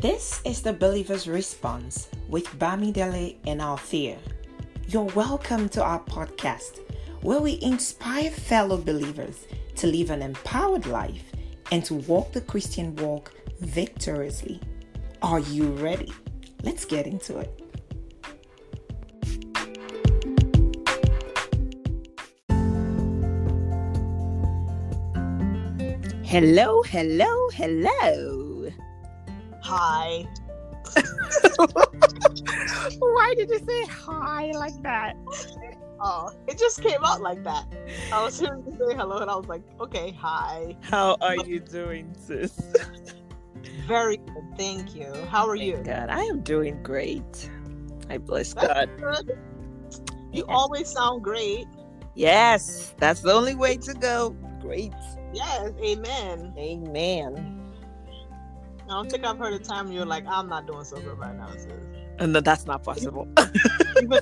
This is the Believer's Response with Bamidele and Althea. You're welcome to our podcast where we inspire fellow believers to live an empowered life and to walk the Christian walk victoriously. Are you ready? Let's get into it. Hello, hello, hello. Hi. Why did you say hi like that? Oh, it just came out like that. I was hearing you say hello, and I was like, okay, hi. How are you doing, sis? Very good, thank you. How are Thank you? God, I am doing great. I bless That's God. good. You Yeah. always sound great. Yes, that's the only way to go. Great. Yes, amen. Amen. I don't think I've heard a time you're like, I'm not doing so good right now, sis. And that's not possible. Even,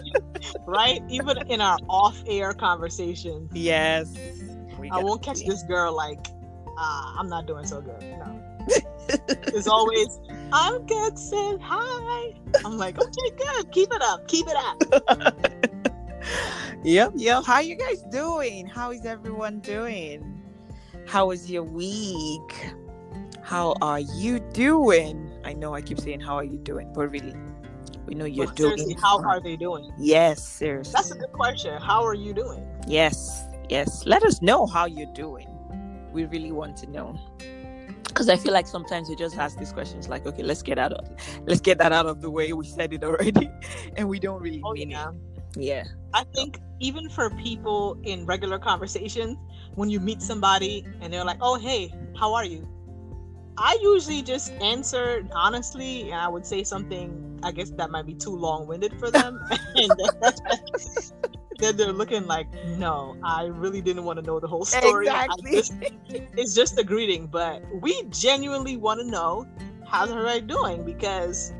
right? Even in our off-air conversations, yes. I won't catch this girl like, ah, I'm not doing so good. No. It's always, I'm good, sis. Hi. I'm like, okay, good. Keep it up. Keep it up. yep, yep. How you guys doing? How is everyone doing? How was your week? How mm-hmm. are you doing? I know I keep saying how are you doing, but really, we know you're But doing. seriously, how are they doing? Yes, seriously. That's a good question. How are you doing? Yes, yes. Let us know how you're doing. We really want to know. Because I feel like sometimes we just ask these questions like, okay, let's get out of let's get that out of the way. We said it already and we don't really Oh mean yeah. it. Yeah. I think even for people in regular conversations, when you meet somebody and they're like, "Oh, hey, how are you?" I usually just answer honestly, and I would say something. I guess that might be too long-winded for them, and then, they're looking like, "No, I really didn't want to know the whole story. Exactly. just- it's just a greeting." But we genuinely want to know how's everybody doing because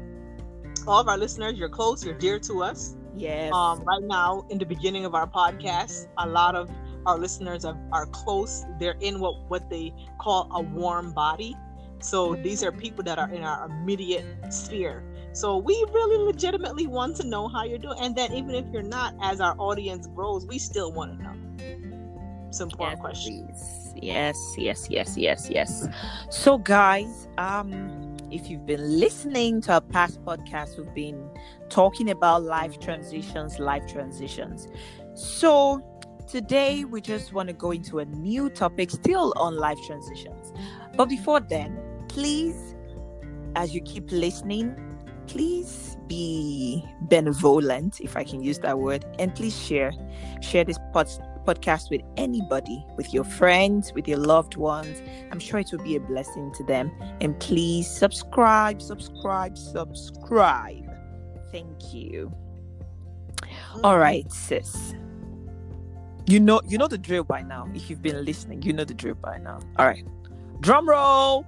all of our listeners, you're close, you're dear to us Yes. um, right now in the beginning of our podcast a lot of our listeners are, are close they're in what what they call a warm body so these are people that are in our immediate sphere so we really legitimately want to know how you're doing and then even if you're not as our audience grows we still want to know it's an important yes, question. Yes, yes, yes, yes, yes. So guys, um, if you've been listening to our past podcasts, we've been talking about life transitions, life transitions. So today we just want to go into a new topic still on life transitions. But before then, please, as you keep listening, please be benevolent, if I can use that word, and please share share this pod- podcast with anybody, with your friends, with your loved ones. I'm sure it will be a blessing to them. And please subscribe, subscribe, subscribe. Thank you. All mm-hmm. right, sis. You know, you know the drill by now. If you've been listening, you know the drill by now. All right, drum roll.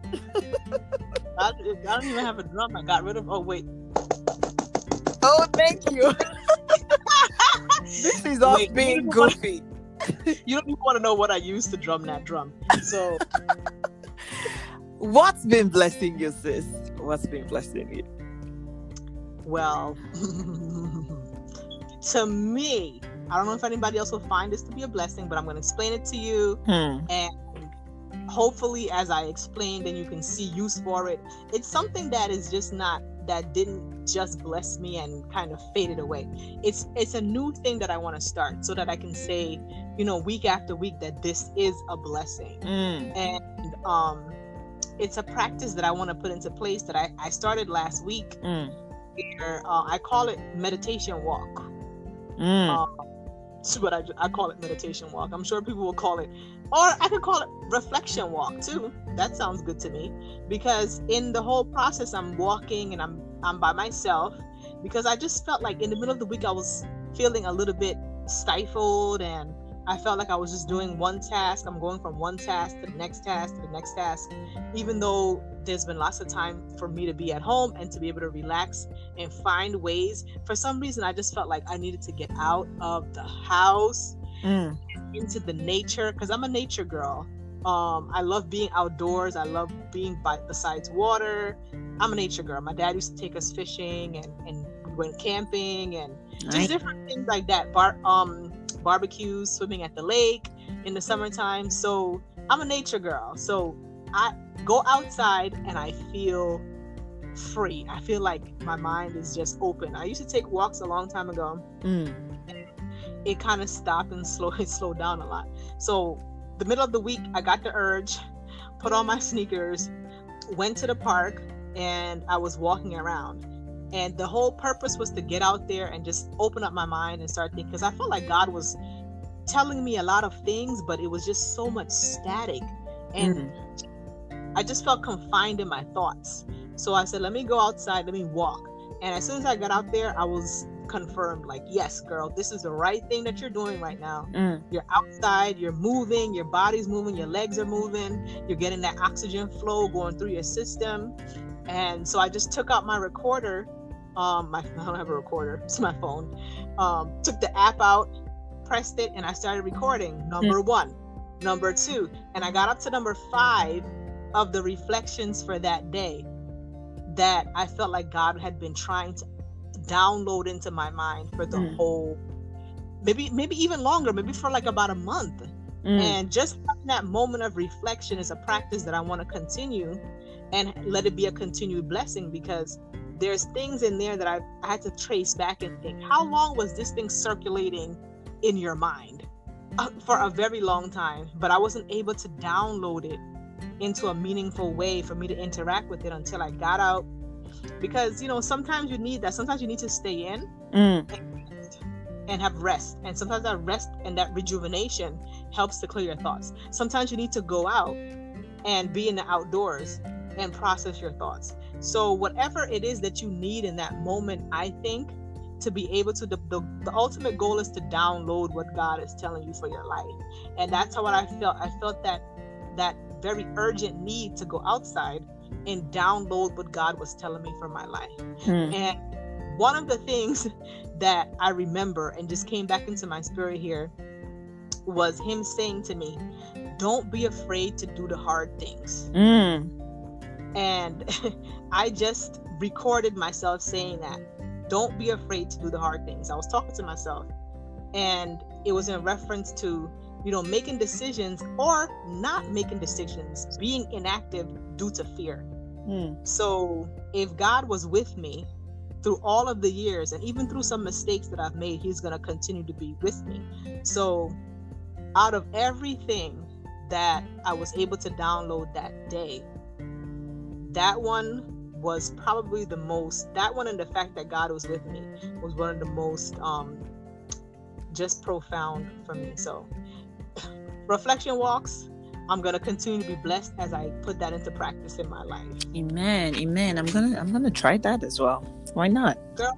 I, I don't even have a drum i got rid of oh wait Oh, thank you. this is us being you know what? goofy. you don't even want to know what i used to drum that drum so What's been blessing you, sis? What's been blessing you? Well, to me, I don't know if anybody else will find this to be a blessing, but I'm going to explain it to you. Hmm. And hopefully, as I explained, and you can see use for it. It's something that is just not that didn't just bless me and kind of faded away. It's it's a new thing that I want to start so that I can say, you know, week after week that this is a blessing Mm. and um it's a practice that I want to put into place that I, I started last week Mm. where uh, I call it meditation walk. Mm. Um, what I, I call it meditation walk. I'm sure people will call it, or I could call it reflection walk too. That sounds good to me because in the whole process, I'm walking and I'm I'm by myself because I just felt like in the middle of the week I was feeling a little bit stifled and I felt like I was just doing one task. I'm going from one task to the next task to the next task, even though there's been lots of time for me to be at home and to be able to relax and find ways. For some reason, I just felt like I needed to get out of the house Mm. into the nature because I'm a nature girl. Um, I love being outdoors. I love being by besides water. I'm a nature girl. My dad used to take us fishing and, and we went camping and just Nice. different things like that. Bar um barbecues, swimming at the lake in the summertime. So I'm a nature girl. So I go outside and I feel free. I feel like my mind is just open. I used to take walks a long time ago. Mm. It kind of stopped and slow it slowed down a lot. So the middle of the week I got the urge, put on my sneakers, went to the park and I was walking around. And the whole purpose was to get out there and just open up my mind and start thinking because I felt like God was telling me a lot of things, but it was just so much static. And Mm. I just felt confined in my thoughts. So I said, let me go outside, let me walk. And as soon as I got out there, I was confirmed like, yes, girl, this is the right thing that you're doing right now. Mm. You're outside, you're moving, your body's moving, your legs are moving, you're getting that oxygen flow going through your system. And so I just took out my recorder. Um, my, I don't have a recorder, it's my phone. Um, took the app out, pressed it, and I started recording number one, number two. And I got up to number five of the reflections for that day that I felt like God had been trying to download into my mind for the Mm. whole maybe maybe even longer, maybe for like about a month. Mm. And just that moment of reflection is a practice that I want to continue and let it be a continued blessing because there's things in there that I've, I had to trace back and think, how long was this thing circulating in your mind? Uh, for a very long time, but I wasn't able to download it into a meaningful way for me to interact with it until I got out. Because, you know, sometimes you need that. Sometimes you need to stay in Mm. and have rest. And sometimes that rest and that rejuvenation helps to clear your thoughts. Sometimes you need to go out and be in the outdoors and process your thoughts. So, whatever it is that you need in that moment, I think to be able to, the, the, the ultimate goal is to download what God is telling you for your life. And that's how what I felt. I felt that that very urgent need to go outside and download what God was telling me for my life. Mm. And one of the things that I remember and just came back into my spirit here was him saying to me, Don't be afraid to do the hard things. Mm. And I just recorded myself saying that. Don't be afraid to do the hard things. I was talking to myself, and it was in reference to, you know, making decisions or not making decisions, being inactive due to fear. Mm. So if God was with me through all of the years and even through some mistakes that I've made, He's going to continue to be with me. So out of everything that I was able to download that day, that one was probably the most, that one and the fact that God was with me was one of the most um, just profound for me. So reflection walks. I'm gonna continue to be blessed as I put that into practice in my life. Amen. Amen. I'm gonna I'm gonna try that as well. Why not? Girl,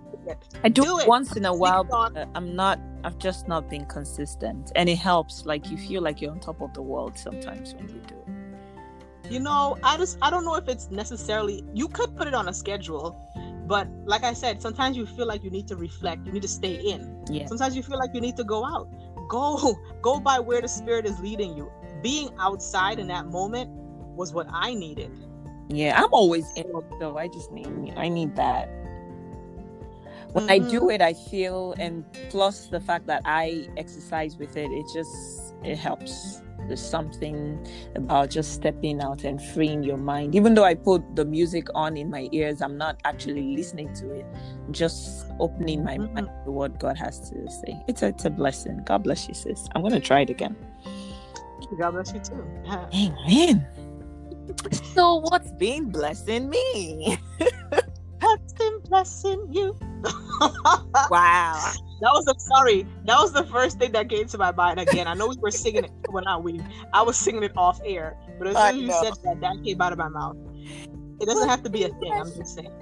I do, Do it it. once in a while, I'm not. I've just not been consistent, and it helps. Like you feel like you're on top of the world sometimes when you do it. you know, I just I don't know if it's necessarily you could put it on a schedule, but like I said, sometimes you feel like you need to reflect, you need to stay in. Yeah. Sometimes you feel like you need to go out. Go, go by where the spirit is leading you. Being outside in that moment was what I needed. Yeah. I'm always in, so I just need. I need that. When I do Mhm. it, I feel, and plus the fact that I exercise with it, it just it helps. There's something about just stepping out and freeing your mind. Even though I put the music on in my ears, I'm not actually listening to it. Just opening my mind mm-hmm. to what God has to say. It's a, it's a blessing. God bless you, sis. I'm gonna try it again. God bless you too. Amen. So what's been blessing me? What's been blessing you? Wow. That was a sorry. That was the first thing that came to my mind. Again, I know we were singing it. Well, not we. I was singing it off air, but as soon as you said that, that came out of my mouth. It doesn't have to be a thing. I'm just saying.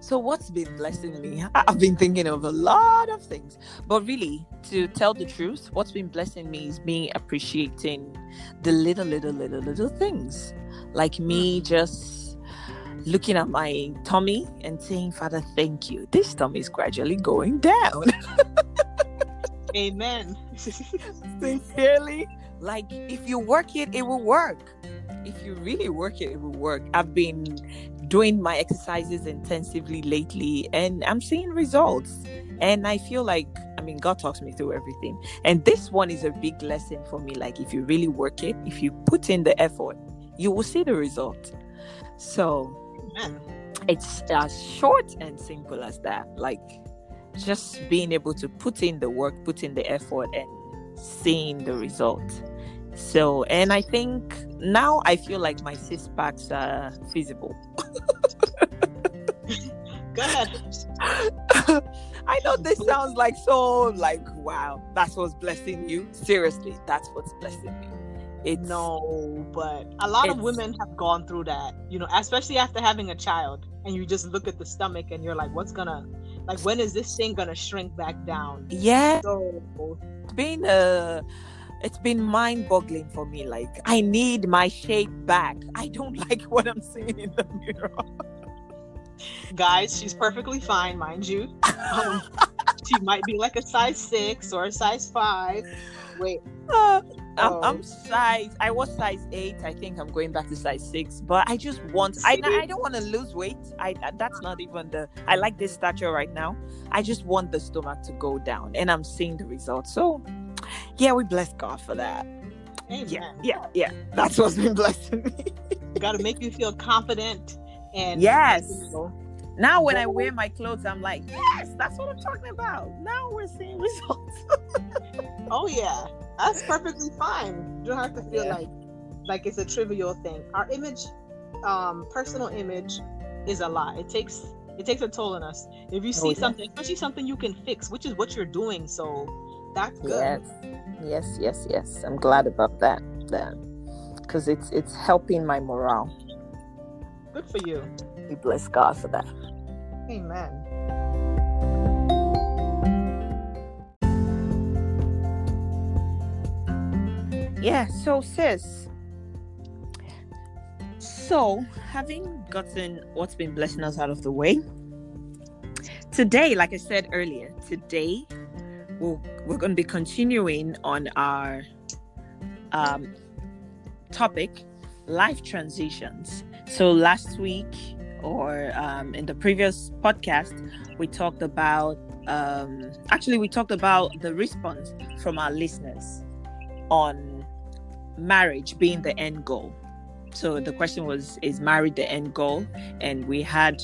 So what's been blessing me? I've been thinking of a lot of things, but really, to tell the truth, what's been blessing me is me appreciating the little, little, little, little things, like me hmm. just looking at my tummy and saying, "Father, thank you. This tummy is gradually going down." Amen. Sincerely, like if you work it, it will work. If you really work it, it will work. I've been doing my exercises intensively lately and I'm seeing results. And I feel like, I mean, God talks me through everything. And this one is a big lesson for me. Like, if you really work it, if you put in the effort, you will see the result. So, Amen. it's as short and simple as that. Like, just being able to put in the work, put in the effort, and seeing the result. So, and I think now I feel like my six packs are feasible. Go ahead. I know this sounds like so like wow, that's what's blessing you. Seriously, that's what's blessing me. It's No, but a lot of women have gone through that, you know, especially after having a child and you just look at the stomach and you're like, what's gonna, like, when is this thing gonna shrink back down? yeah, So, it's been uh it's been mind-boggling for me. Like I need my shape back. I don't like what I'm seeing in the mirror. guys, she's perfectly fine, mind you. Um, she might be like a size six or a size five. Wait, Uh, Oh. I'm size. I was size eight. I think I'm going back to size six. But I just want. I I don't want to lose weight. I that's not even the. I like this stature right now. I just want the stomach to go down, and I'm seeing the results. So, yeah, we bless God for that. amen. Yeah, yeah, yeah. That's what's been blessing me. Got to make you feel confident and Yes. you know, Now, when I wear my clothes, I'm like, yes, that's what I'm talking about. Now we're seeing results. oh yeah, that's perfectly fine. You don't have to feel Yeah. like like it's a trivial thing. Our image, um, personal image, is a lot. It takes it takes a toll on us. If you see Oh, yes. something, especially something you can fix, which is what you're doing, so that's good. Yes, yes, yes, yes. I'm glad about that. That because it's it's helping my morale. Good for you. We bless God for that. Amen. Yeah, so sis. So, having gotten what's been blessing us out of the way, today, like I said earlier, today we'll, we're going to be continuing on our um, topic, life transitions. So, last week or um, in the previous podcast, we talked about um, actually, we talked about the response from our listeners on marriage being the end goal. So the question was, is marriage the end goal? And we had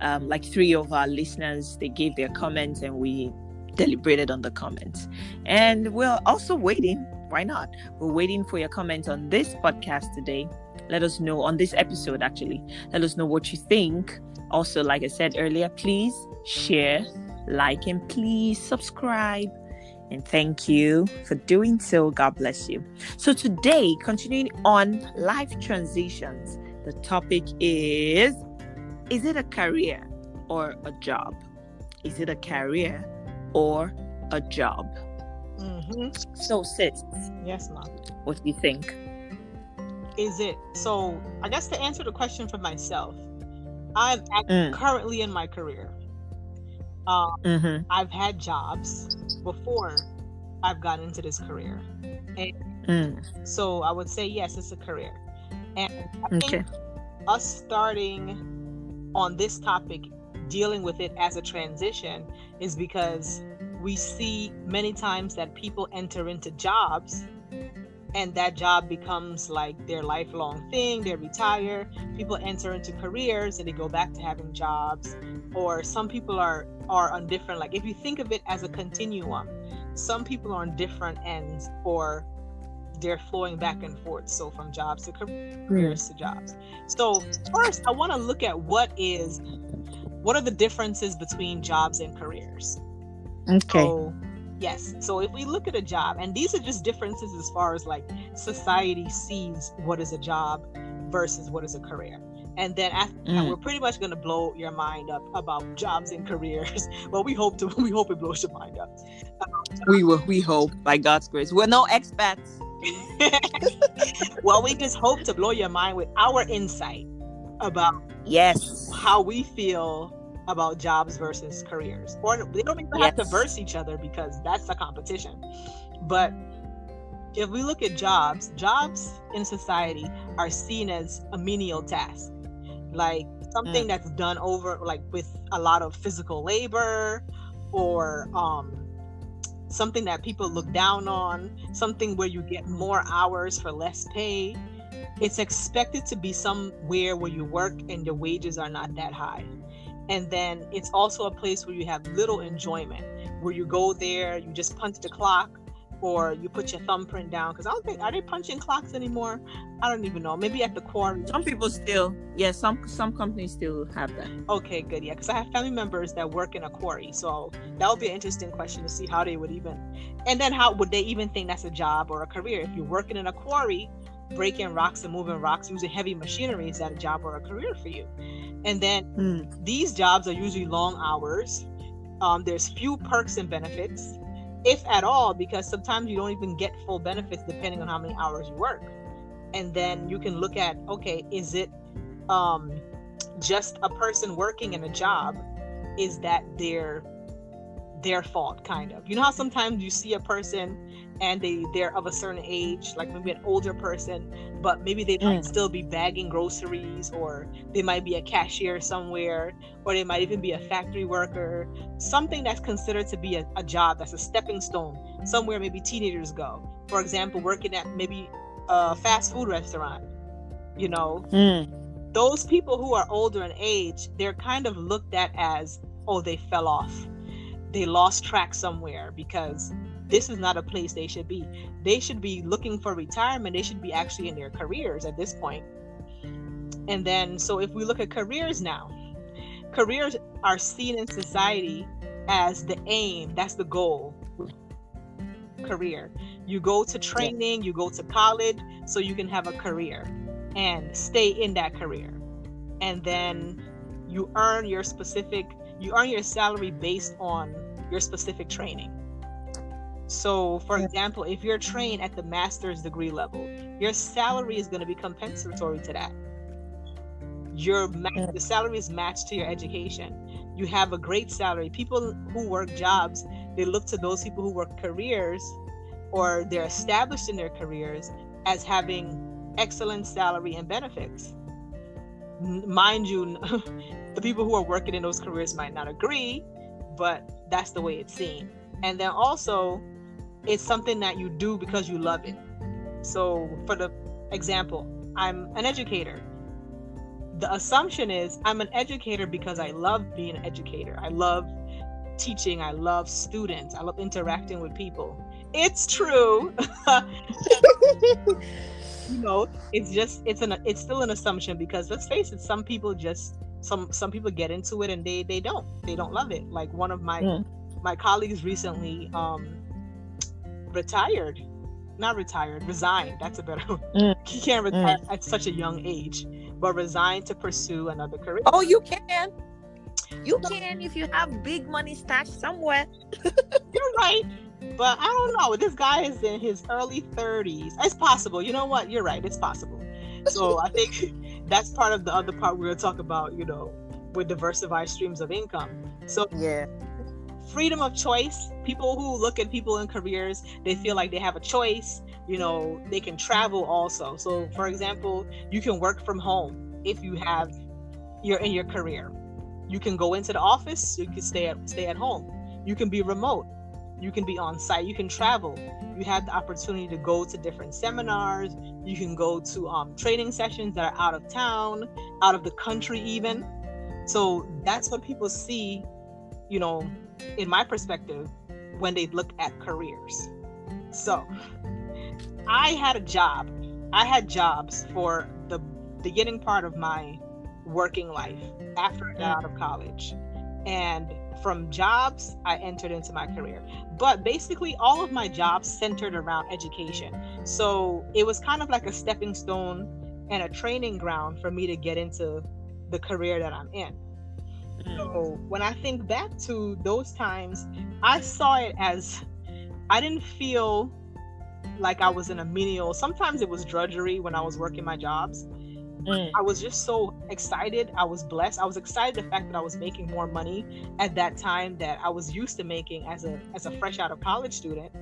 um, like three of our listeners, they gave their comments and we deliberated on the comments. And we're also waiting, why not? We're waiting for your comments on this podcast today. Let us know on this episode, actually. Let us know what you think. Also, like I said earlier, please share, like, and please subscribe. And thank you for doing so. God bless you. So, today, continuing on life transitions, the topic is Is it a career or a job? Is it a career or a job? mm-hmm. So, sis, Yes, mom. what do you think? Is it so? I guess to answer the question for myself, I'm Mm. currently in my career. Um, Mm-hmm. I've had jobs before I've gotten into this career. Mm. So I would say yes, it's a career. And I think Okay. us starting on this topic, dealing with it as a transition, is because we see many times that people enter into jobs and that job becomes like their lifelong thing. They retire. People enter into careers and they go back to having jobs. Or some people are are on different like if you think of it as a continuum, some people are on different ends or they're flowing back and forth. So from jobs to careers hmm. to jobs. So first I want to look at what is what are the differences between jobs and careers. Okay. So, yes. So if we look at a job, and these are just differences as far as like society sees what is a job versus what is a career. And then after Mm. we're pretty much going to blow your mind up about jobs and careers. well, we hope to. We hope it blows your mind up. We will. We hope by God's grace. We're no expats. well, we just hope to blow your mind with our insight about Yes. how we feel about jobs versus careers, or they don't even yes. have to verse each other because that's the competition. But if we look at jobs, jobs in society are seen as a menial task, like something mm. that's done over, like with a lot of physical labor, or um, something that people look down on, something where you get more hours for less pay. It's expected to be somewhere where you work and your wages are not that high. And then it's also a place where you have little enjoyment, where you go there, you just punch the clock, or you put your thumbprint down because I don't think are they punching clocks anymore? I don't even know. Maybe at the quarry. Some people still, yeah. Some some companies still have that. Okay, good. Yeah, because I have family members that work in a quarry, so that would be an interesting question to see how they would even, and then how would they even think that's a job or a career? If you're working in a quarry, breaking rocks and moving rocks using heavy machinery, is that a job or a career for you? And then mm. these jobs are usually long hours. Um, there's few perks and benefits if at all, because sometimes you don't even get full benefits depending on how many hours you work. And then you can look at okay, is it um, just a person working in a job? Is that their their fault, kind of? You know how sometimes you see a person and they they're of a certain age like maybe an older person but maybe they might mm. still be bagging groceries or they might be a cashier somewhere or they might even be a factory worker something that's considered to be a, a job that's a stepping stone somewhere maybe teenagers go for example working at maybe a fast food restaurant you know mm. those people who are older in age they're kind of looked at as oh they fell off they lost track somewhere because this is not a place they should be. They should be looking for retirement. They should be actually in their careers at this point. And then, so if we look at careers now, careers are seen in society as the aim, that's the goal. Career. You go to training, you go to college so you can have a career and stay in that career. And then you earn your specific, you earn your salary based on your specific training. So, for example, if you're trained at the master's degree level, your salary is going to be compensatory to that. Your the salary is matched to your education. You have a great salary. People who work jobs, they look to those people who work careers or they're established in their careers as having excellent salary and benefits. Mind you, the people who are working in those careers might not agree, but that's the way it's seen. And then also, it's something that you do because you love it. So, for the example, I'm an educator. The assumption is I'm an educator because I love being an educator. I love teaching. I love students. I love interacting with people. It's true. you know, it's just it's an it's still an assumption because let's face it, some people just some some people get into it and they they don't they don't love it. Like one of my mm. my colleagues recently um retired. Not retired resigned that's a better mm. he can't retire mm. at such a young age but resigned to pursue another career. Oh you can. You can if you have big money stashed somewhere. You're right but i don't know. This guy is in his early 30s it's possible. You know what? You're right. It's possible. So i think that's part of the other part we're going to talk about you know with diversified streams of income. So yeah freedom of choice. People who look at people in careers, they feel like they have a choice. You know, they can travel also. So, for example, you can work from home if you have you're in your career. You can go into the office. You can stay at stay at home. You can be remote. You can be on site. You can travel. You have the opportunity to go to different seminars. You can go to um, training sessions that are out of town, out of the country, even. So that's what people see, you know, in my perspective, when they look at careers. So I had a job. I had jobs for the beginning part of my working life after I got out of college. And from jobs, I entered into my career. But basically, all of my jobs centered around education. So it was kind of like a stepping stone and a training ground for me to get into the career that I'm in. So when I think back to those times, I saw it as I didn't feel like I was in a menial. Sometimes it was drudgery when I was working my jobs, mm. I was just so excited. I was blessed. I was excited the fact that I was making more money at that time that I was used to making as a as a fresh out of college student.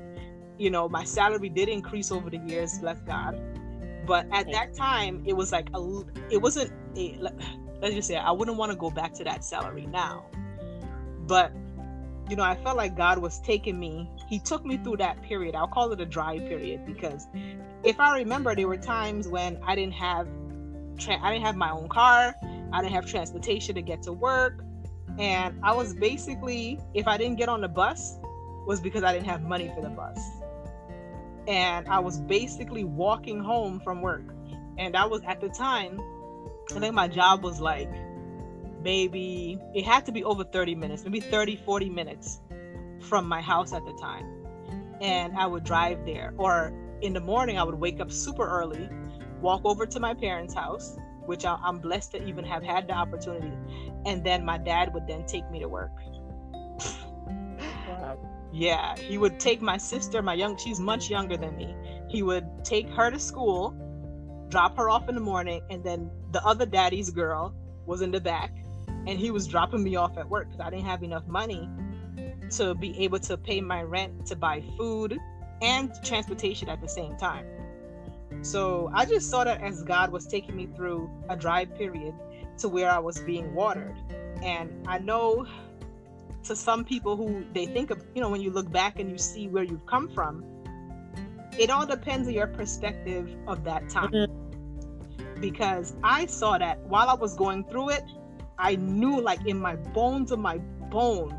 You know, my salary did increase over the years, bless God. But at that time, it was like a, it wasn't a, let's just say I wouldn't want to go back to that salary now. But you know, I felt like God was taking me. He took me through that period. I'll call it a dry period because if I remember, there were times when I didn't have, tra- I didn't have my own car. I didn't have transportation to get to work, and I was basically, if I didn't get on the bus, was because I didn't have money for the bus, and I was basically walking home from work, and that was at the time. I think my job was like maybe it had to be over 30 minutes, maybe 30, 40 minutes from my house at the time. And I would drive there. Or in the morning, I would wake up super early, walk over to my parents' house, which I'm blessed to even have had the opportunity. And then my dad would then take me to work. Yeah, he would take my sister, my young, she's much younger than me. He would take her to school, drop her off in the morning, and then the other daddy's girl was in the back and he was dropping me off at work because I didn't have enough money to be able to pay my rent, to buy food, and transportation at the same time. So I just saw that as God was taking me through a dry period to where I was being watered. And I know to some people who they think of, you know, when you look back and you see where you've come from, it all depends on your perspective of that time. Mm-hmm. Because I saw that while I was going through it, I knew like in my bones of my bone.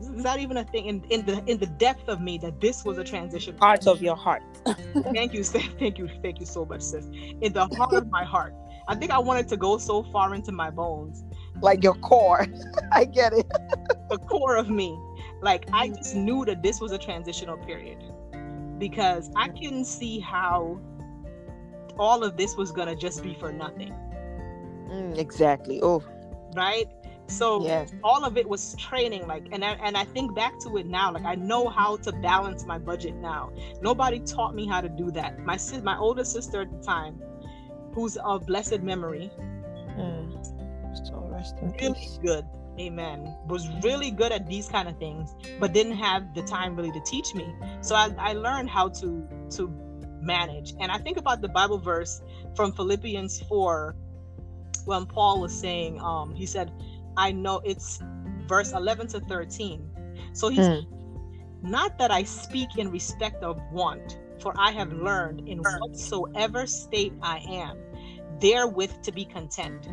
Is that even a thing in, in the in the depth of me that this was a transition? Part of your heart. thank you, sis. thank you, thank you so much, sis. In the heart of my heart. I think I wanted to go so far into my bones. Like your core. I get it. the core of me. Like I mm. just knew that this was a transitional period. Because I couldn't see how all of this was gonna just be for nothing. Mm, exactly. Oh, right. So yes. all of it was training, like, and I, and I think back to it now, like I know how to balance my budget now. Nobody taught me how to do that. My sis, my older sister at the time, who's of blessed memory, mm. so rest in really peace. good, amen, was really good at these kind of things, but didn't have the time really to teach me. So I, I learned how to to manage. And I think about the Bible verse from Philippians four when Paul was saying, um, he said, I know it's verse 11 to 13. So he's mm. not that I speak in respect of want, for I have learned in whatsoever state I am, therewith to be content.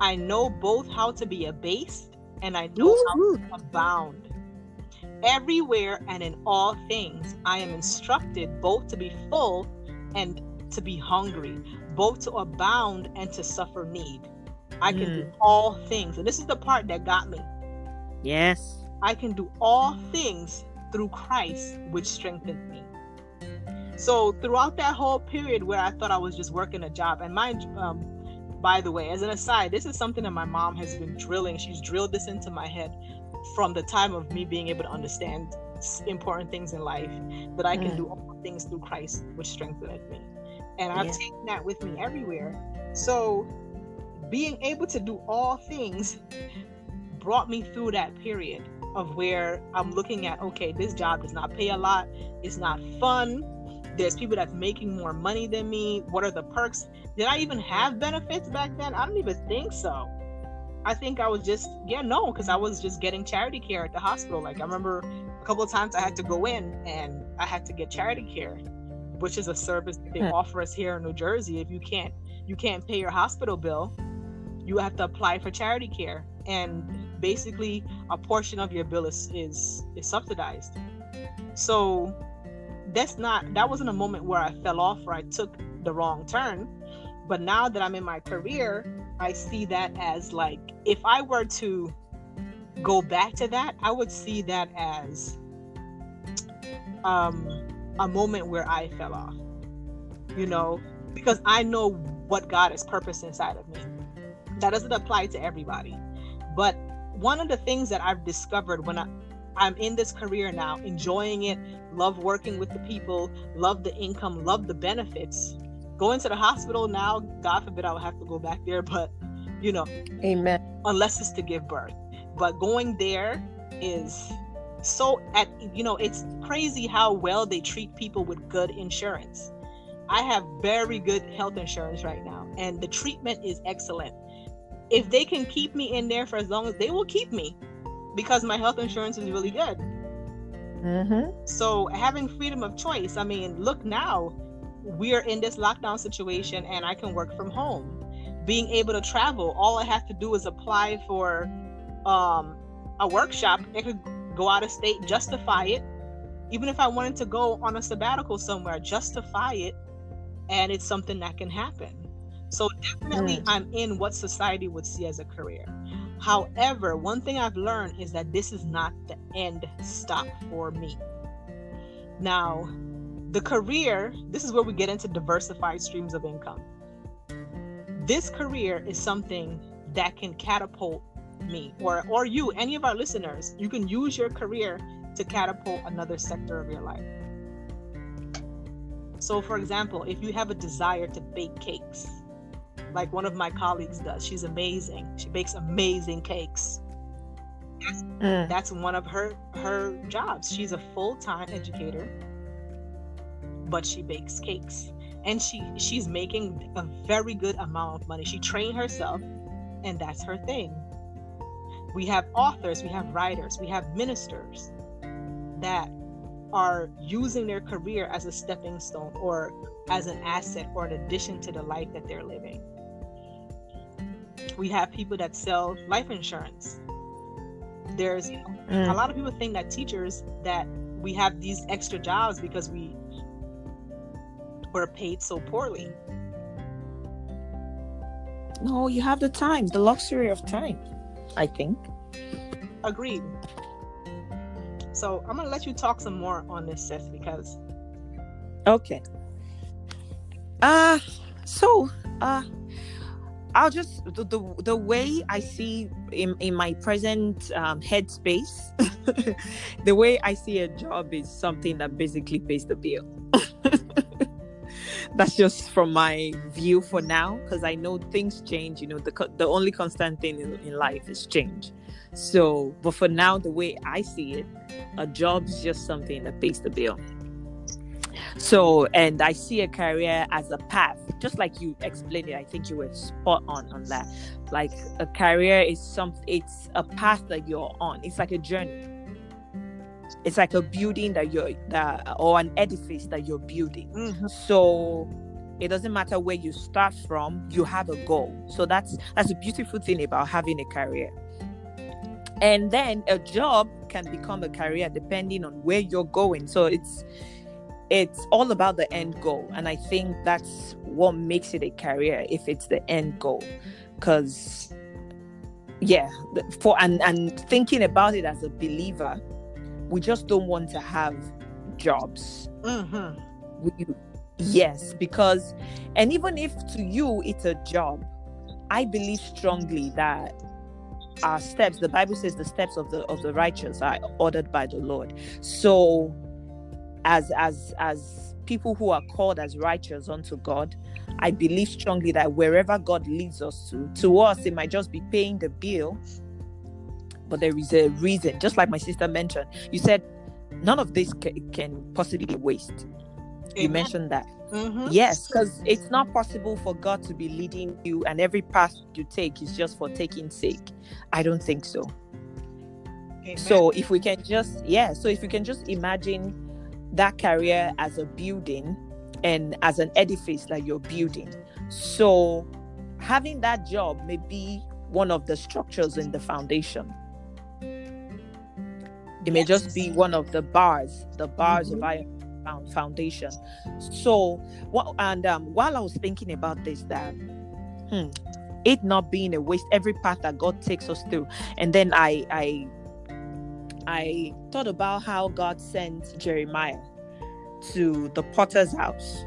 I know both how to be abased and I know how to abound. Everywhere and in all things, I am instructed both to be full and to be hungry, both to abound and to suffer need. I can mm. do all things. And this is the part that got me. Yes. I can do all things through Christ, which strengthened me. So throughout that whole period where I thought I was just working a job, and mind, um, by the way, as an aside, this is something that my mom has been drilling. She's drilled this into my head from the time of me being able to understand important things in life that I can mm. do all things through Christ, which strengthened me. And I've yeah. taken that with me everywhere. So being able to do all things brought me through that period of where I'm looking at, okay, this job does not pay a lot, it's not fun. There's people that's making more money than me. What are the perks? Did I even have benefits back then? I don't even think so. I think I was just, yeah, no, because I was just getting charity care at the hospital. Like I remember couple of times I had to go in and I had to get charity care, which is a service they hmm. offer us here in New Jersey. If you can't you can't pay your hospital bill, you have to apply for charity care and basically a portion of your bill is is, is subsidized so that's not that wasn't a moment where i fell off or i took the wrong turn but now that i'm in my career i see that as like if i were to go back to that i would see that as um a moment where i fell off you know because i know what god has purposed inside of me that doesn't apply to everybody but one of the things that i've discovered when I, i'm in this career now enjoying it love working with the people love the income love the benefits going to the hospital now, God forbid I would have to go back there, but you know, amen. Unless it's to give birth, but going there is so at you know it's crazy how well they treat people with good insurance. I have very good health insurance right now, and the treatment is excellent. If they can keep me in there for as long as they will keep me, because my health insurance is really good. Mm-hmm. So having freedom of choice. I mean, look now, we're in this lockdown situation, and I can work from home. Being able to travel, all I have to do is apply for um, a workshop. I could go out of state, justify it. Even if I wanted to go on a sabbatical somewhere, justify it, and it's something that can happen. So definitely, mm. I'm in what society would see as a career. However, one thing I've learned is that this is not the end stop for me. Now, the career, this is where we get into diversified streams of income. This career is something that can catapult me or or you, any of our listeners. You can use your career to catapult another sector of your life. So for example, if you have a desire to bake cakes, like one of my colleagues does. She's amazing. She bakes amazing cakes. That's, mm. that's one of her her jobs. She's a full-time educator, but she bakes cakes. And she she's making a very good amount of money. She trained herself and that's her thing. We have authors, we have writers, we have ministers that are using their career as a stepping stone or as an asset or an addition to the life that they're living. We have people that sell life insurance. There's mm. a lot of people think that teachers that we have these extra jobs because we were paid so poorly. No you have the time the luxury of time i think. Agreed. So i'm gonna let you talk some more on this Seth, because okay. Uh so uh I'll just the, the, the way I see in in my present um, headspace, the way I see a job is something that basically pays the bill. That's just from my view for now, because I know things change. You know, the the only constant thing in, in life is change. So, but for now, the way I see it, a job is just something that pays the bill. So, and I see a career as a path, just like you explained it. I think you were spot on on that. Like a career is some, it's a path that you're on. It's like a journey. It's like a building that you're that, or an edifice that you're building. Mm-hmm. So it doesn't matter where you start from. You have a goal. So that's that's a beautiful thing about having a career. And then a job can become a career depending on where you're going. So it's it's all about the end goal and i think that's what makes it a career if it's the end goal because yeah for and and thinking about it as a believer we just don't want to have jobs mm-hmm. we, yes because and even if to you it's a job i believe strongly that our steps the bible says the steps of the of the righteous are ordered by the lord so as as as people who are called as righteous unto God, I believe strongly that wherever God leads us to, to us, it might just be paying the bill, but there is a reason. Just like my sister mentioned, you said none of this ca- can possibly be waste. Amen. You mentioned that. Mm-hmm. Yes, because it's not possible for God to be leading you, and every path you take is just for taking sake. I don't think so. Amen. So if we can just, yeah, so if we can just imagine that career as a building and as an edifice that you're building. So having that job may be one of the structures in the foundation. It may just be one of the bars, the bars mm-hmm. of our foundation. So, what and um, while I was thinking about this, that hmm, it not being a waste, every path that God takes us through, and then I I I thought about how God sent Jeremiah to the potter's house.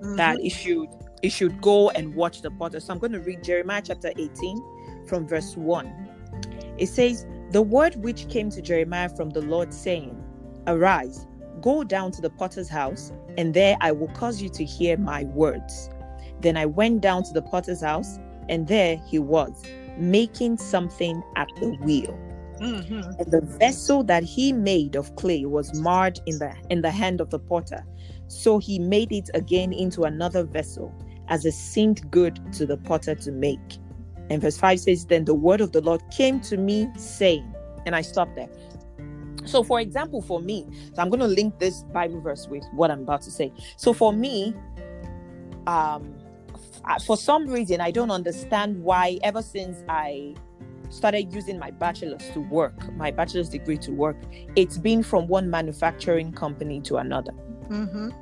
Mm-hmm. That he should he should go and watch the potter. So I'm going to read Jeremiah chapter 18 from verse 1. It says, The word which came to Jeremiah from the Lord, saying, Arise, Go down to the potter's house, and there I will cause you to hear my words. Then I went down to the potter's house, and there he was, making something at the wheel. Mhm. And the vessel that he made of clay was marred in the in the hand of the potter. So he made it again into another vessel, as it seemed good to the potter to make. And verse 5 says, Then the word of the Lord came to me, saying, and I stopped there. So, for example, for me, so I'm going to link this Bible verse with what I'm about to say. So, for me, um, for some reason, I don't understand why, ever since I started using my bachelor's to work, my bachelor's degree to work, it's been from one manufacturing company to another. Mhm.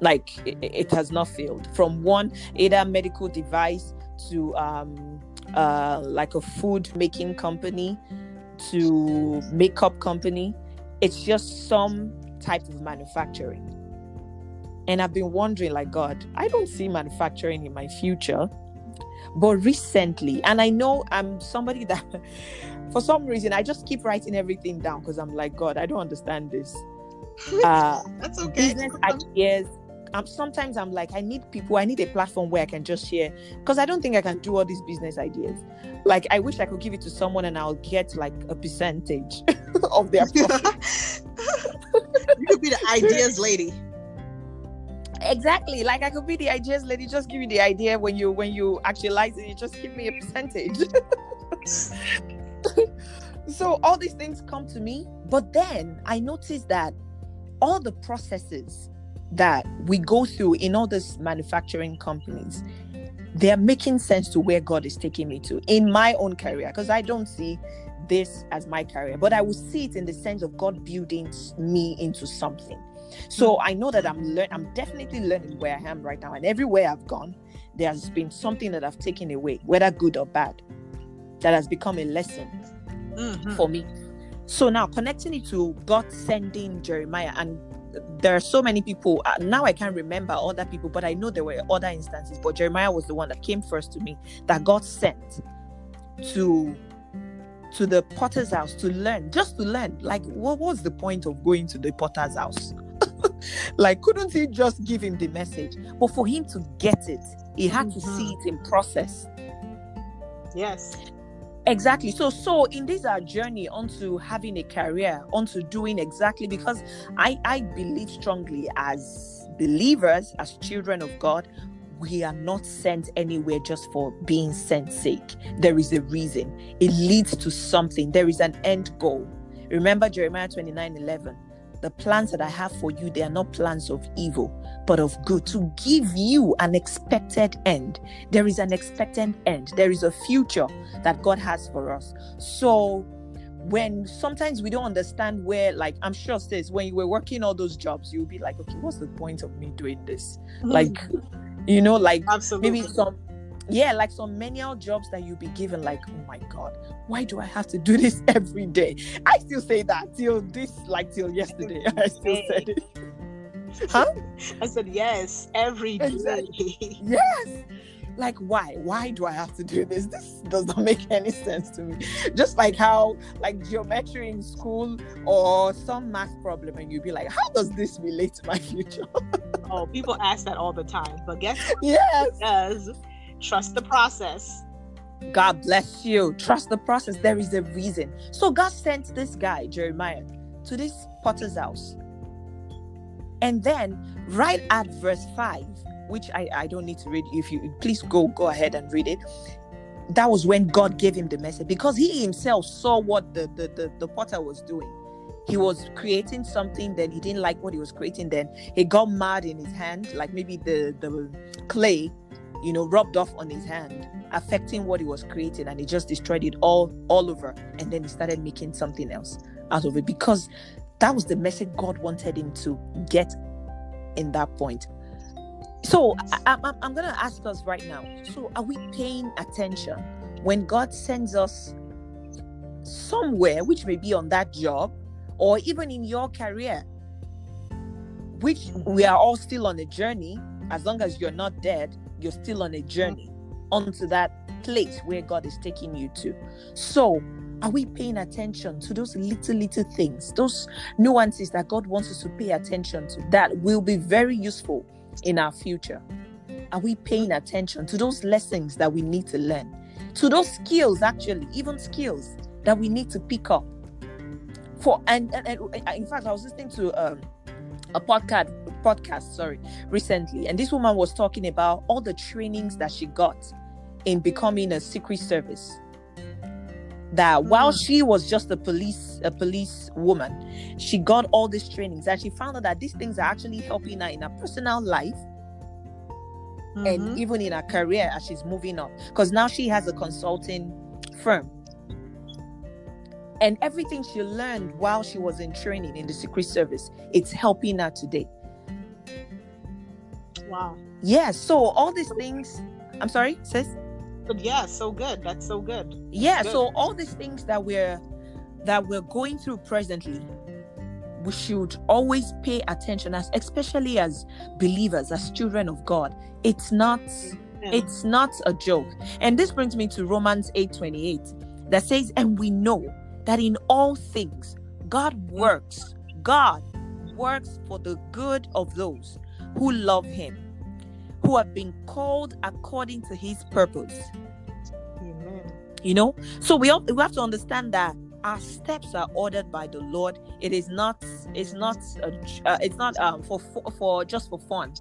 Like it, it has not failed. From one either medical device to um uh like a food making company to makeup company. It's just some type of manufacturing. And I've been wondering, like, God, I don't see manufacturing in my future. But recently, and I know I'm somebody that for some reason I just keep writing everything down because I'm like, God, I don't understand this. Uh That's okay. business ideas. Um, sometimes I'm like, I need people, I need a platform where I can just share because I don't think I can do all these business ideas. Like, I wish I could give it to someone and I'll get like a percentage of their profit. you could be the ideas lady. exactly. Like, I could be the ideas lady, just give you the idea when you when you actualize it, you just give me a percentage. so all these things come to me, but then I noticed that all the processes that we go through in all these manufacturing companies they're making sense to where god is taking me to in my own career because i don't see this as my career but i will see it in the sense of god building me into something so i know that i'm learning i'm definitely learning where i am right now and everywhere i've gone there has been something that i've taken away whether good or bad that has become a lesson Mhm. for me. So now connecting it to God sending Jeremiah, and there are so many people. Uh, now I can't remember other people, but I know there were other instances. But Jeremiah was the one that came first to me that God sent to to the potter's house to learn, just to learn. Like, what was the point of going to the potter's house? like, couldn't he just give him the message? But for him to get it, he had to see it in process. Yes. Exactly. So so in this our journey onto having a career, onto doing exactly because I I believe strongly as believers, as children of God, we are not sent anywhere just for being sent sake. There is a reason. It leads to something. There is an end goal. Remember Jeremiah 29 11. The plans that I have for you, they are not plans of evil, but of good, to give you an expected end. There is an expected end. There is a future that God has for us. So when sometimes we don't understand where, like I'm sure says when you were working all those jobs, you'll be like, okay, what's the point of me doing this? Mm-hmm. Like, you know, like absolutely. maybe some yeah, like some menial jobs that you'll be given, like, oh my god, why do I have to do this every day? I still say that till this, like till yesterday. I still said it. Huh? I said yes every day. Exactly. Yes. Like why? Why do I have to do this? This does not make any sense to me. Just like how like geometry in school or some math problem and you'd be like, how does this relate to my future? oh, people ask that all the time, but guess what yes. it does? Trust the process. God bless you. Trust the process. There is a reason. So God sent this guy, Jeremiah, to this potter's house. And then right at verse 5, which I, I don't need to read, if you please go go ahead and read it. That was when God gave him the message because he himself saw what the, the, the, the potter was doing. He was creating something, then he didn't like what he was creating, then he got mad in his hand, like maybe the, the clay you know, rubbed off on his hand, affecting what he was creating, and he just destroyed it all all over. And then he started making something else out of it because that was the message God wanted him to get in that point. So I, I'm, I'm going to ask us right now. So are we paying attention when God sends us somewhere, which may be on that job, or even in your career, which we are all still on a journey. As long as you're not dead, you're still on a journey onto that place where God is taking you to. So, Are we paying attention to those little, little things, those nuances that God wants us to pay attention to that will be very useful in our future? Are we paying attention to those lessons that we need to learn? To those skills, actually, even skills that we need to pick up. For and, and, and in fact, I was listening to um, a podcast podcast, sorry, recently, and this woman was talking about all the trainings that she got in becoming a secret service that while mm. she was just a police a police woman she got all these trainings and she found out that these things are actually helping her in her personal life mm-hmm. and even in her career as she's moving up. Because now she has a consulting firm. And everything she learned while she was in training in the secret service it's helping her today. Wow. Yeah so all these things i'm sorry sis but yeah so good. That's so good. Yeah good. so all these things that we're that we're going through presently we should always pay attention as especially as believers as children of god. It's not yeah. it's not a joke. And this brings me to romans 8 28 that says and we know that in all things god works god works for the good of those who love him who have been called according to his purpose. Amen. You know, so we, have, we have to understand that our steps are ordered by the Lord. It is not it's not a, uh, it's not um for, for for just for fun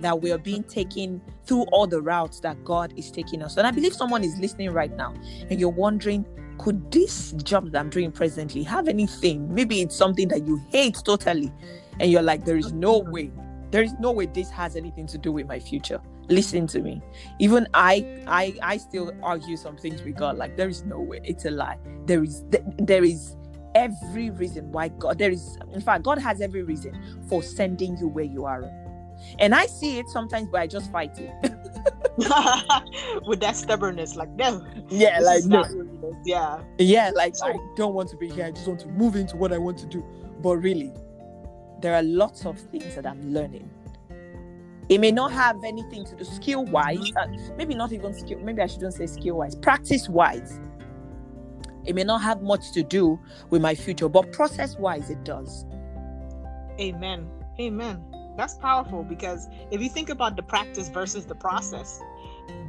that we are being taken through all the routes that God is taking us. And I believe someone is listening right now and you're wondering could this job that I'm doing presently have anything? Maybe it's something that you hate totally and you're like there is no way there is no way this has anything to do with my future. Listen to me. Even i i i still argue some things with god. Like there is no way. It's a lie. There is there is every reason why god there is in fact god has every reason for sending you where you are. And i see it sometimes but i just fight it. With that stubbornness like no. Yeah like no. yeah. Yeah like i don't want to be here. I just want to move into what i want to do. But really there are lots of things that I'm learning. It may not have anything to do skill wise, uh, maybe not even skill, maybe I shouldn't say skill wise, practice wise. It may not have much to do with my future, but process wise, it does. Amen. Amen. That's powerful because if you think about the practice versus the process,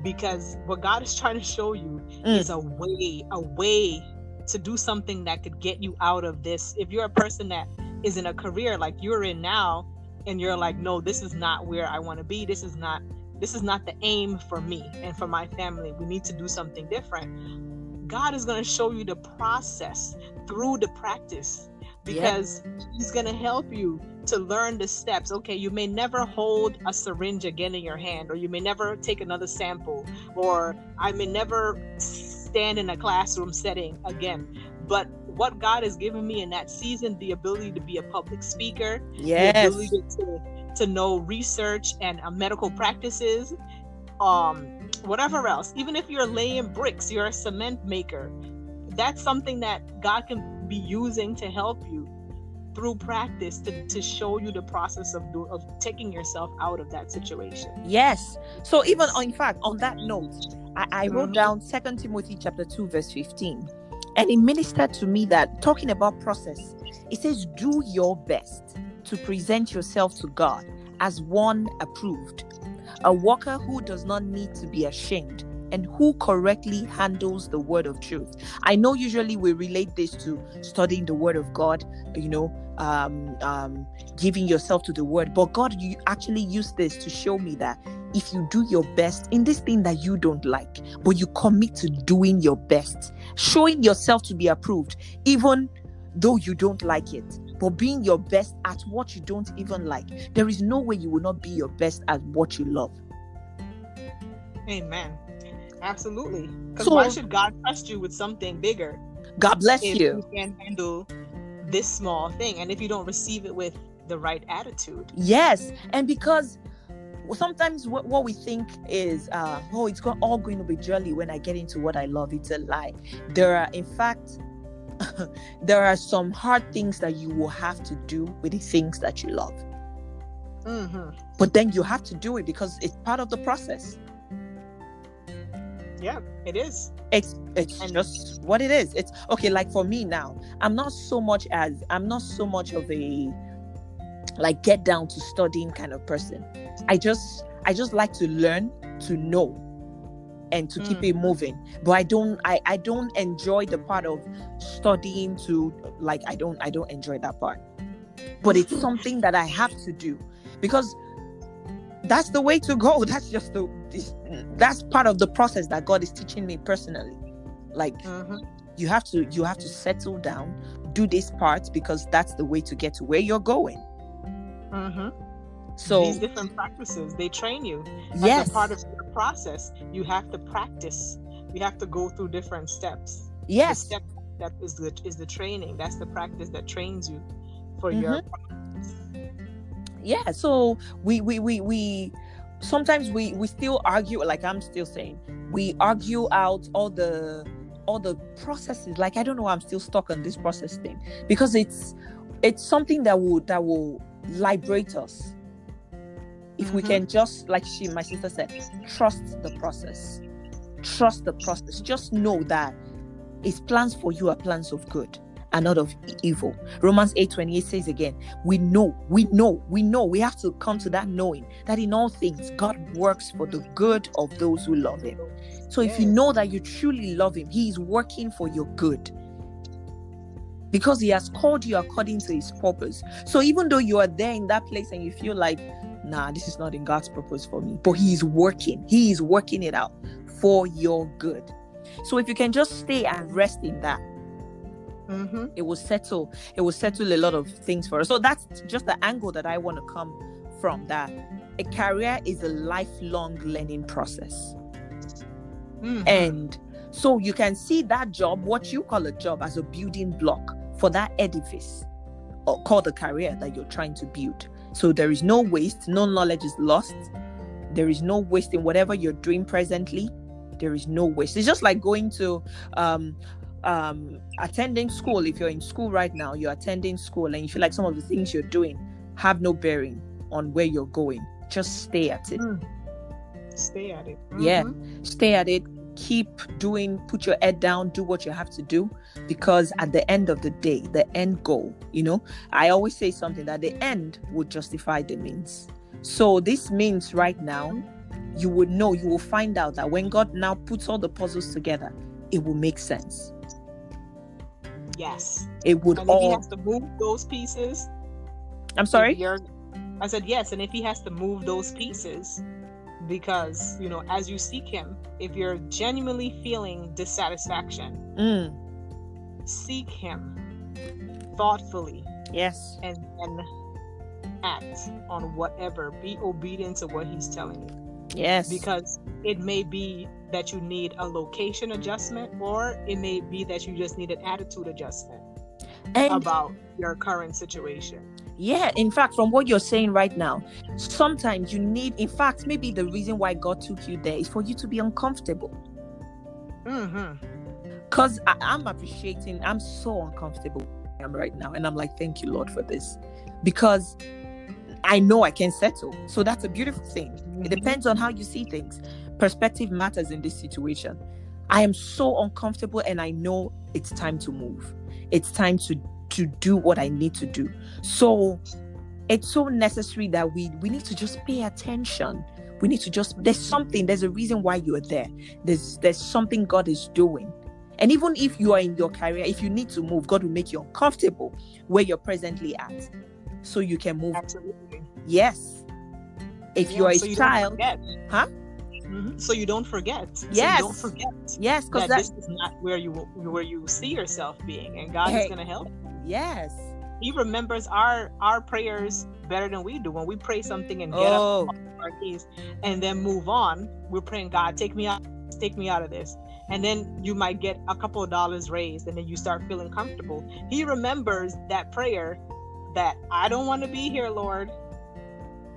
because what God is trying to show you mm. is a way, a way to do something that could get you out of this. If you're a person that is in a career like you're in now and you're like no this is not where i want to be. This is not this is not the aim for me and for my family. We need to do something different. God is going to show you the process through the practice because yeah. he's going to help you to learn the steps. Okay you may never hold a syringe again in your hand or you may never take another sample or i may never stand in a classroom setting again but what God has given me in that season, the ability to be a public speaker, yes. the ability to, to know research and uh, medical practices, um, whatever else. Even if you're laying bricks, you're a cement maker. That's something that God can be using to help you through practice to, to show you the process of, do, of taking yourself out of that situation. Yes. So even in fact, on that note, I, I wrote mm-hmm. down Second Timothy chapter 2, verse 15 and it ministered to me that talking about process, it says, do your best to present yourself to God as one approved, a worker who does not need to be ashamed and who correctly handles the word of truth. I know usually we relate this to studying the word of God, you know, um, um, giving yourself to the word, but God, you actually use this to show me that if you do your best in this thing that you don't like, but you commit to doing your best, showing yourself to be approved, even though you don't like it, but being your best at what you don't even like, there is no way you will not be your best at what you love. Amen. Absolutely. Because so, why should God trust you with something bigger? God bless if you. You can handle this small thing, and if you don't receive it with the right attitude. Yes, and because sometimes what, what we think is uh, oh it's all going to be jolly when i get into what i love it's a lie there are in fact there are some hard things that you will have to do with the things that you love mm-hmm. but then you have to do it because it's part of the process Yeah, it is. It's it's And- just what it is. It's okay. Like for me now, I'm not so much as I'm not so much of a like get down to studying kind of person. I just I just like to learn to know and to keep Mm. it moving. But I don't I I don't enjoy the part of studying to like I don't I don't enjoy that part. But it's something that I have to do because that's the way to go. That's just the this- that's part of the process that God is teaching me personally. Like Mhm. you have to you have to settle down, do this part because that's the way to get to where you're going. Mhm. So these different practices they train you. As yes, a part of the process you have to practice. You have to go through different steps. Yes, step that is the is the training. That's the practice that trains you for your mm-hmm. yeah. So we we we we sometimes we we still argue. Like I'm still saying, we argue out all the all the processes. Like I don't know, I'm still stuck on this process thing because it's it's something that will that will liberate us if we Mhm. can just like she my sister said trust the process. Trust the process. Just know that his plans for you are plans of good and not of evil. Romans 8 28 says again we know we know we know we have to come to that knowing that in all things god works for the good of those who love him. So if you know that you truly love him he is working for your good. Because he has called you according to his purpose. So even though you are there in that place and you feel like nah this is not in god's purpose for me. But he is working. He is working it out for your good. So if you can just stay and rest in that hmm it will settle it will settle a lot of things for us. So that's just the angle that i want to come from that a career is a lifelong learning process. And so you can see that job what you call a job as a building block for that edifice or called the career that you're trying to build so there is no waste no knowledge is lost. There is no waste in whatever you're doing presently. There is no waste. It's just like going to um um attending school. If you're in school right now you're attending school and you feel like some of the things you're doing have no bearing on where you're going. Just stay at it. Stay at it. Yeah. Mhm. stay at it keep doing put your head down do what you have to do because at the end of the day the end goal you know? I always say something that the end will justify the means. So this means right now you would know you will find out that when god now puts all the puzzles together it will make sense. Yes. It would and if he has to move those pieces i'm sorry? i said yes and if he has to move those pieces because you know as you seek him if you're genuinely feeling dissatisfaction Mm, seek him thoughtfully yes. and and act on whatever. Be obedient to what he's telling you. Yes. Because it may be that you need a location adjustment or it may be that you just need an attitude adjustment and about your current situation Yeah, in fact, from what you're saying right now, sometimes you need, in fact, maybe the reason why God took you there is for you to be uncomfortable. Mm-hmm. Because I'm appreciating, I'm so uncomfortable I am right now. And I'm like, thank you, Lord, for this. Because I know I can settle. So that's a beautiful thing. It mm-hmm. depends on how you see things. Perspective matters in this situation. I am so uncomfortable and I know it's time to move. It's time to to do what I need to do. So it's so necessary that we we need to just pay attention. We need to just there's something, there's a reason why you're there. There's there's something God is doing. And even if you are in your career, if you need to move, God will make you uncomfortable where you're presently at. So you can move. absolutely Yes. If Yeah, you are so a you don't child, forget. Huh? Mhm. so you don't forget so Yes. you don't forget yes, because that, that, this is not where you where you see yourself being and god Hey. is going to help yes. he remembers our our prayers better than we do when we pray something and get up Oh, on our knees and then move on we're praying god take me out take me out of this and then you might get a couple of dollars raised and then you start feeling comfortable he remembers that prayer that i don't want to be here lord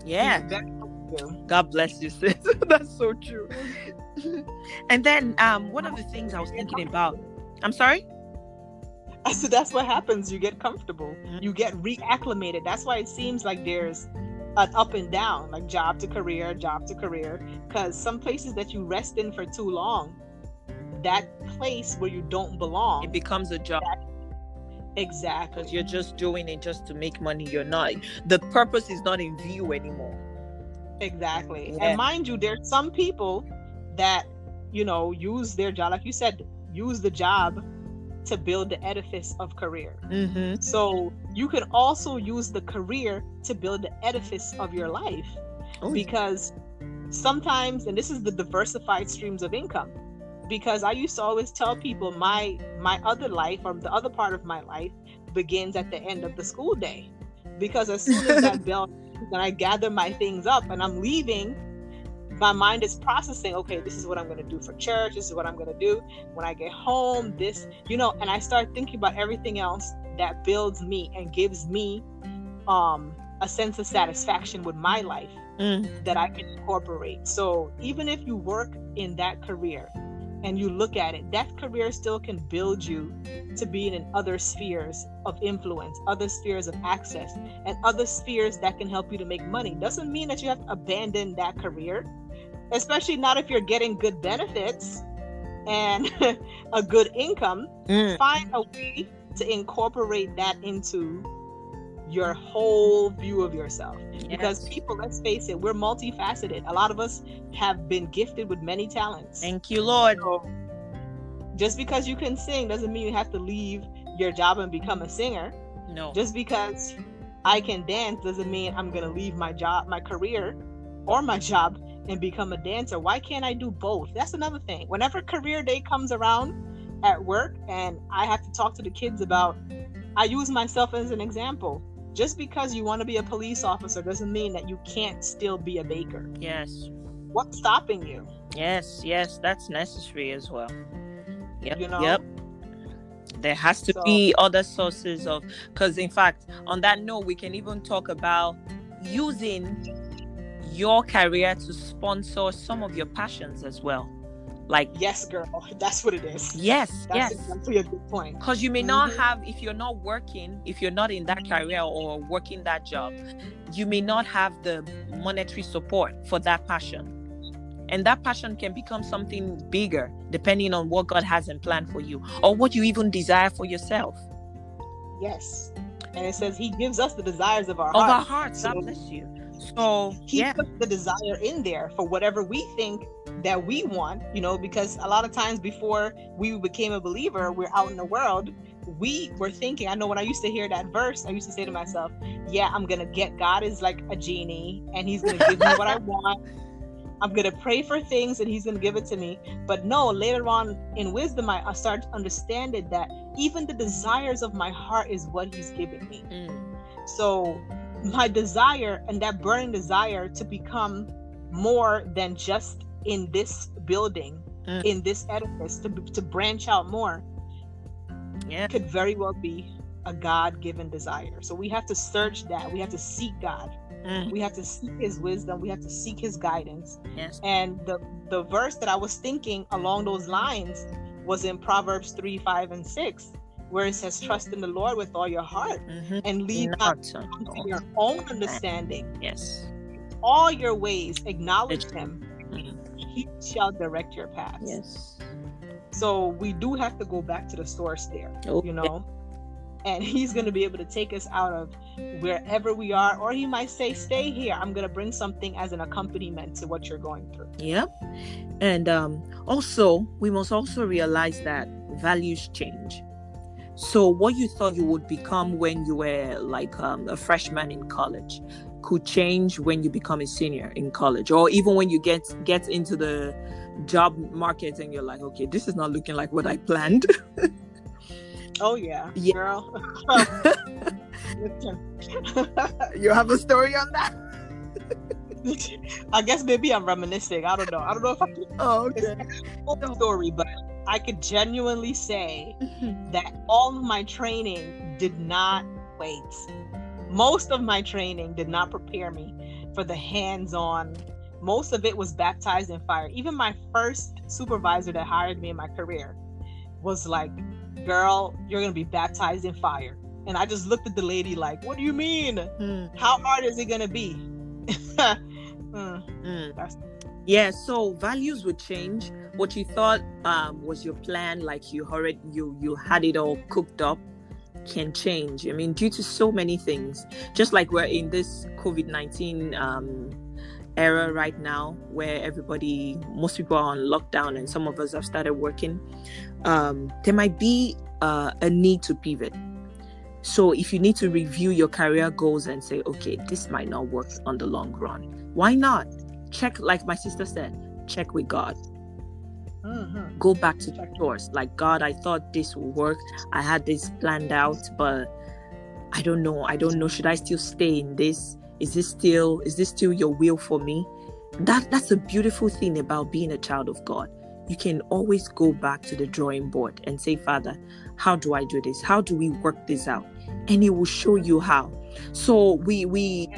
yeah. He's very helpful to. God bless you, sis. That's so true. and then um one of the things I was thinking about. I'm sorry? so that's what happens. You get comfortable. You get reacclimated. That's why it seems like there's an up and down like job to career job to career because some places that you rest in for too long that place where you don't belong it becomes a job. exactly. Because you're just doing it just to make money. You're not the purpose is not in view anymore. Exactly. Yeah. and mind you there's some people that you know use their job like you said use the job to build the edifice of career. Mm-hmm. so you can also use the career to build the edifice of your life. Oh, because sometimes and this is the diversified streams of income because i used to always tell people my my other life or the other part of my life begins at the end of the school day. Because as soon as that bell and i gather my things up and i'm leaving my mind is processing okay this is what i'm going to do for church this is what i'm going to do when i get home this you know and i start thinking about everything else that builds me and gives me um a sense of satisfaction with my life Mm. that I can incorporate. So even if you work in that career and you look at it, that career still can build you to be in other spheres of influence, other spheres of access, and other spheres that can help you to make money. Doesn't mean that you have to abandon that career, especially not if you're getting good benefits and a good income. Mm. Find a way to incorporate that into your whole view of yourself. Because people let's face it we're multifaceted. A lot of us have been gifted with many talents. Thank you lord. So just because you can sing doesn't mean you have to leave your job and become a singer. No. Just because i can dance doesn't mean i'm going to leave my job my career or my job and become a dancer why can't i do both? That's another thing. Whenever career day comes around at work and i have to talk to the kids about i use myself as an example. Just because you want to be a police officer doesn't mean that you can't still be a baker. Yes. What's stopping you? Yes yes that's necessary as well. Yep You know? yep. There has to So- be other sources of because in fact on that note we can even talk about using your career to sponsor some of your passions as well. Like yes girl. That's what it is. Yes that's yes. exactly a good point. Because you may not Mhm. have if you're not working if you're not in that career or working that job you may not have the monetary support for that passion. And that passion can become something bigger depending on what god has in plan for you or what you even desire for yourself. Yes. And it says he gives us the desires of our of our heart hearts. God bless you so he yeah. put the desire in there for whatever we think that we want you know because a lot of times before we became a believer we're out in the world we were thinking i know when i used to hear that verse i used to say to myself yeah i'm gonna get god is like a genie and he's gonna give me what i want. I'm gonna pray for things and he's gonna give it to me. But no later on in wisdom i, I started understanding that even the desires of my heart is what he's giving me. Mm, so my desire and that burning desire to become more than just in this building, Mm. in this edifice, to, to branch out more, yeah could very well be a God given desire. So we have to search that. We have to seek God. Mm, We have to seek his wisdom. We have to seek his guidance. yes And the, the verse that I was thinking along those lines was in Proverbs 3, 5, and 6, where it says, Trust in the Lord with all your heart Mhm. and lean not Not to your own understanding. yes All your ways acknowledge him. Mm, He shall direct your path. yes So we do have to go back to the source there, Oh, you know. And he's going to be able to take us out of wherever we are, or he might say, "Stay here. I'm going to bring something as an accompaniment to what you're going through." Yep. And um, also, we must also realize that values change. So, what you thought you would become when you were like um, a freshman in college could change when you become a senior in college, or even when you get get into the job market and you're like, okay, this is not looking like what I planned. Oh yeah, Yeah. girl. You have a story on that? I guess maybe I'm reminiscing. I don't know. I don't know if I'm Oh, okay. a story, but I could genuinely say that all of my training did not wait. Most of my training did not prepare me for the hands-on. Most of it was baptized in fire. Even my first supervisor that hired me in my career was like, "Girl, you're gonna be baptized in fire." And I just looked at the lady like, "What do you mean? Hmm, How hard is it gonna be?" Mm, that's Yeah, so values would change. What you thought um, was your plan, like you already you you had it all cooked up, can change. I mean, due to so many things. Just like we're in this COVID nineteen um, era right now, where everybody, most people are on lockdown, and some of us have started working. Um, there might be uh, a need to pivot. So if you need to review your career goals and say, okay, this might not work on the long run, why not? check like my sister said check with god mm-hmm. go back to the source. Like god i thought this would work i had this planned out but i don't know. I don't know. Should i still stay in this? Is this still is this still your will for me? That that's a beautiful thing about being a child of god. You can always go back to the drawing board and say father how do i do this? How do we work this out? And he will show you how. So we we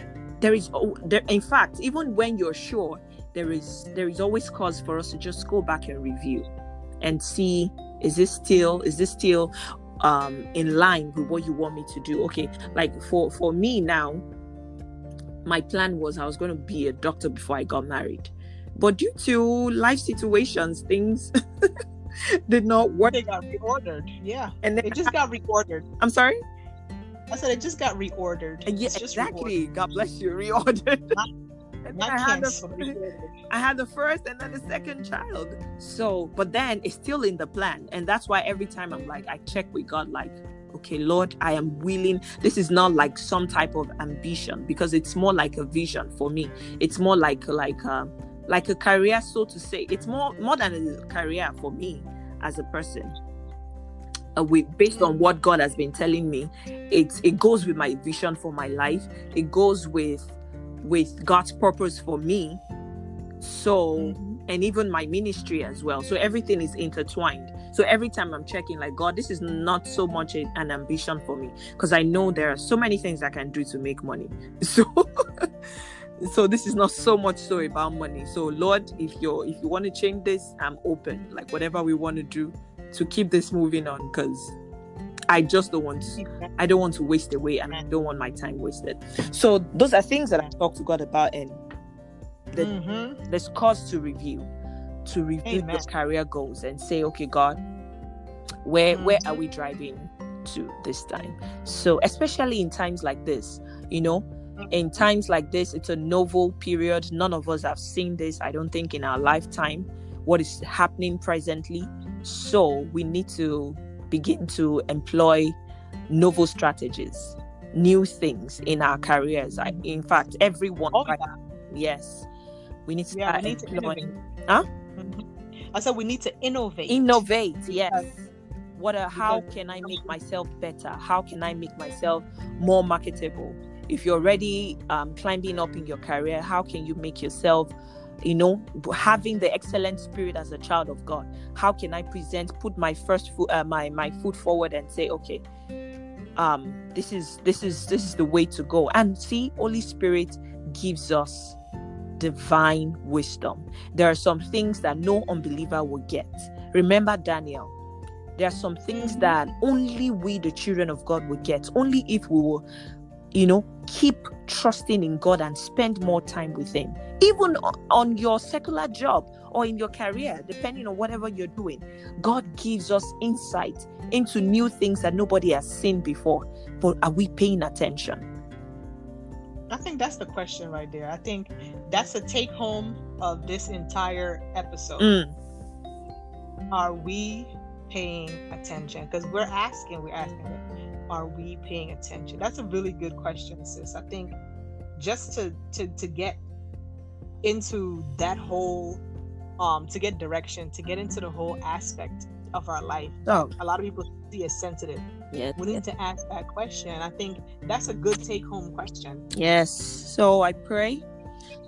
there is there in fact even when you're sure there is there is always cause for us to just go back and review and see is this still is this still um in line with what you want me to do okay like for for me now my plan was i was going to be a doctor before i got married but due to life situations things did not work they got reordered yeah and then it just got reordered i'm sorry I said it just got reordered. Yeah, exactly. Reordered. God bless you. Reordered. I had, the, I had the first and then the second child. So, but then it's still in the plan. And that's why every time I'm like, I check with God, like, okay, Lord, I am willing. This is not like some type of ambition because it's more like a vision for me. It's more like, like, uh, like a career, so to say. It's more, more than a career for me as a person uh, with based on what God has been telling me. It it goes with my vision for my life. It goes with with God's purpose for me. So mm-hmm. and even my ministry as well. So everything is intertwined. So every time I'm checking, like God, this is not so much a, an ambition for me because I know there are so many things I can do to make money. So. so this is not so much so about money so lord if you're if you want to change this i'm open like whatever we want to do to keep this moving on because I just don't want to, I don't want to waste away and I don't want my time wasted. So those are things that I talk to God about and the, mm-hmm. there's cause to review, to review Amen. your career goals and say, okay, God, where mm-hmm. where are we driving to this time? So especially in times like this, you know, mm-hmm. in times like this, it's a novel period. None of us have seen this, I don't think, in our lifetime. What is happening presently? So we need to begin to employ novel strategies, new things in our careers. I, in fact, everyone. Oh, yeah. Yes, we need to yeah, start need employing. To huh? Mm-hmm. I said we need to innovate. Innovate, yes. What? A, how can I make myself better? How can I make myself more marketable? If you're already um, climbing up in your career, how can you make yourself you know having the excellent spirit as a child of god. How can i present put my first foot uh, my my foot forward and say okay um this is this is this is the way to go. And see holy spirit gives us divine wisdom. There are some things that no unbeliever will get. Remember daniel. There are some things that only we the children of god will get. Only if we will you know keep trusting in god and spend more time with him even on your secular job or in your career depending on whatever you're doing god gives us insight into new things that nobody has seen before but are we paying attention I think that's the question right there. I think that's the take home of this entire episode. Mm. Are we paying attention? Because we're asking, we're asking, are we paying attention? That's a really good question, sis. I think just to to to get into that whole um to get direction, to get into the whole aspect of our life. Oh. A lot of people see as sensitive. Yeah. We need to ask that question. I think that's a good take home question. Yes. So I pray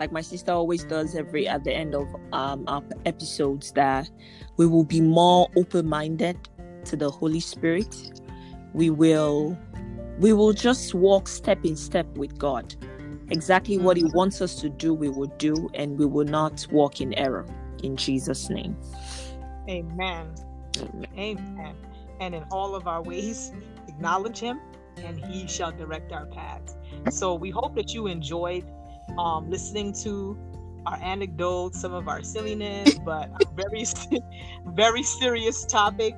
like my sister always does every at the end of um our episodes that we will be more open minded to the Holy Spirit we will we will just walk step in step with God. Exactly what He wants us to do, we will do, and we will not walk in error. In Jesus' name. Amen. Amen. Amen. And in all of our ways, acknowledge Him, and He shall direct our paths. So we hope that you enjoyed um, listening to our anecdotes, some of our silliness, but a very, very serious topic.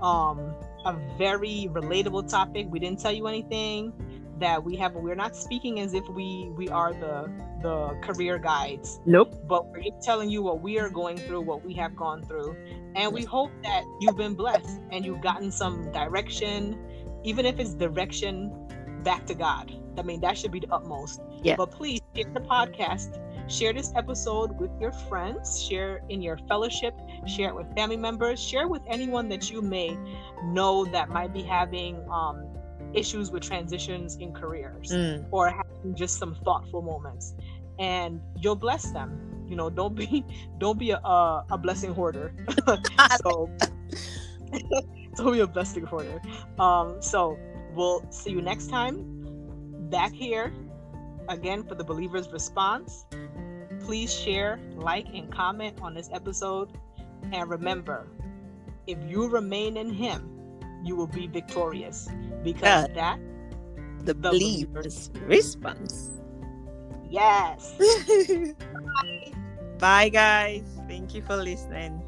Um, a very relatable topic. We didn't tell you anything that we have. We're not speaking as if we we are the the career guides. Nope. But we're just telling you what we are going through, what we have gone through, and we hope that you've been blessed and you've gotten some direction, even if it's direction back to God. I mean, that should be the utmost. Yeah. But please share the podcast, share this episode with your friends, share in your fellowship, share it with family members, share with anyone that you may know that might be having um, issues with transitions in careers Mm. or having just some thoughtful moments, and you'll bless them. You know, don't be don't be a a, a blessing hoarder. so don't be a blessing hoarder. Um, so we'll see you next time back here again for the believer's response. Please share, like, and comment on this episode. And remember, if you remain in Him, you will be victorious because uh, that the, the believer's response. Yes. Bye. Bye, guys. Thank you for listening.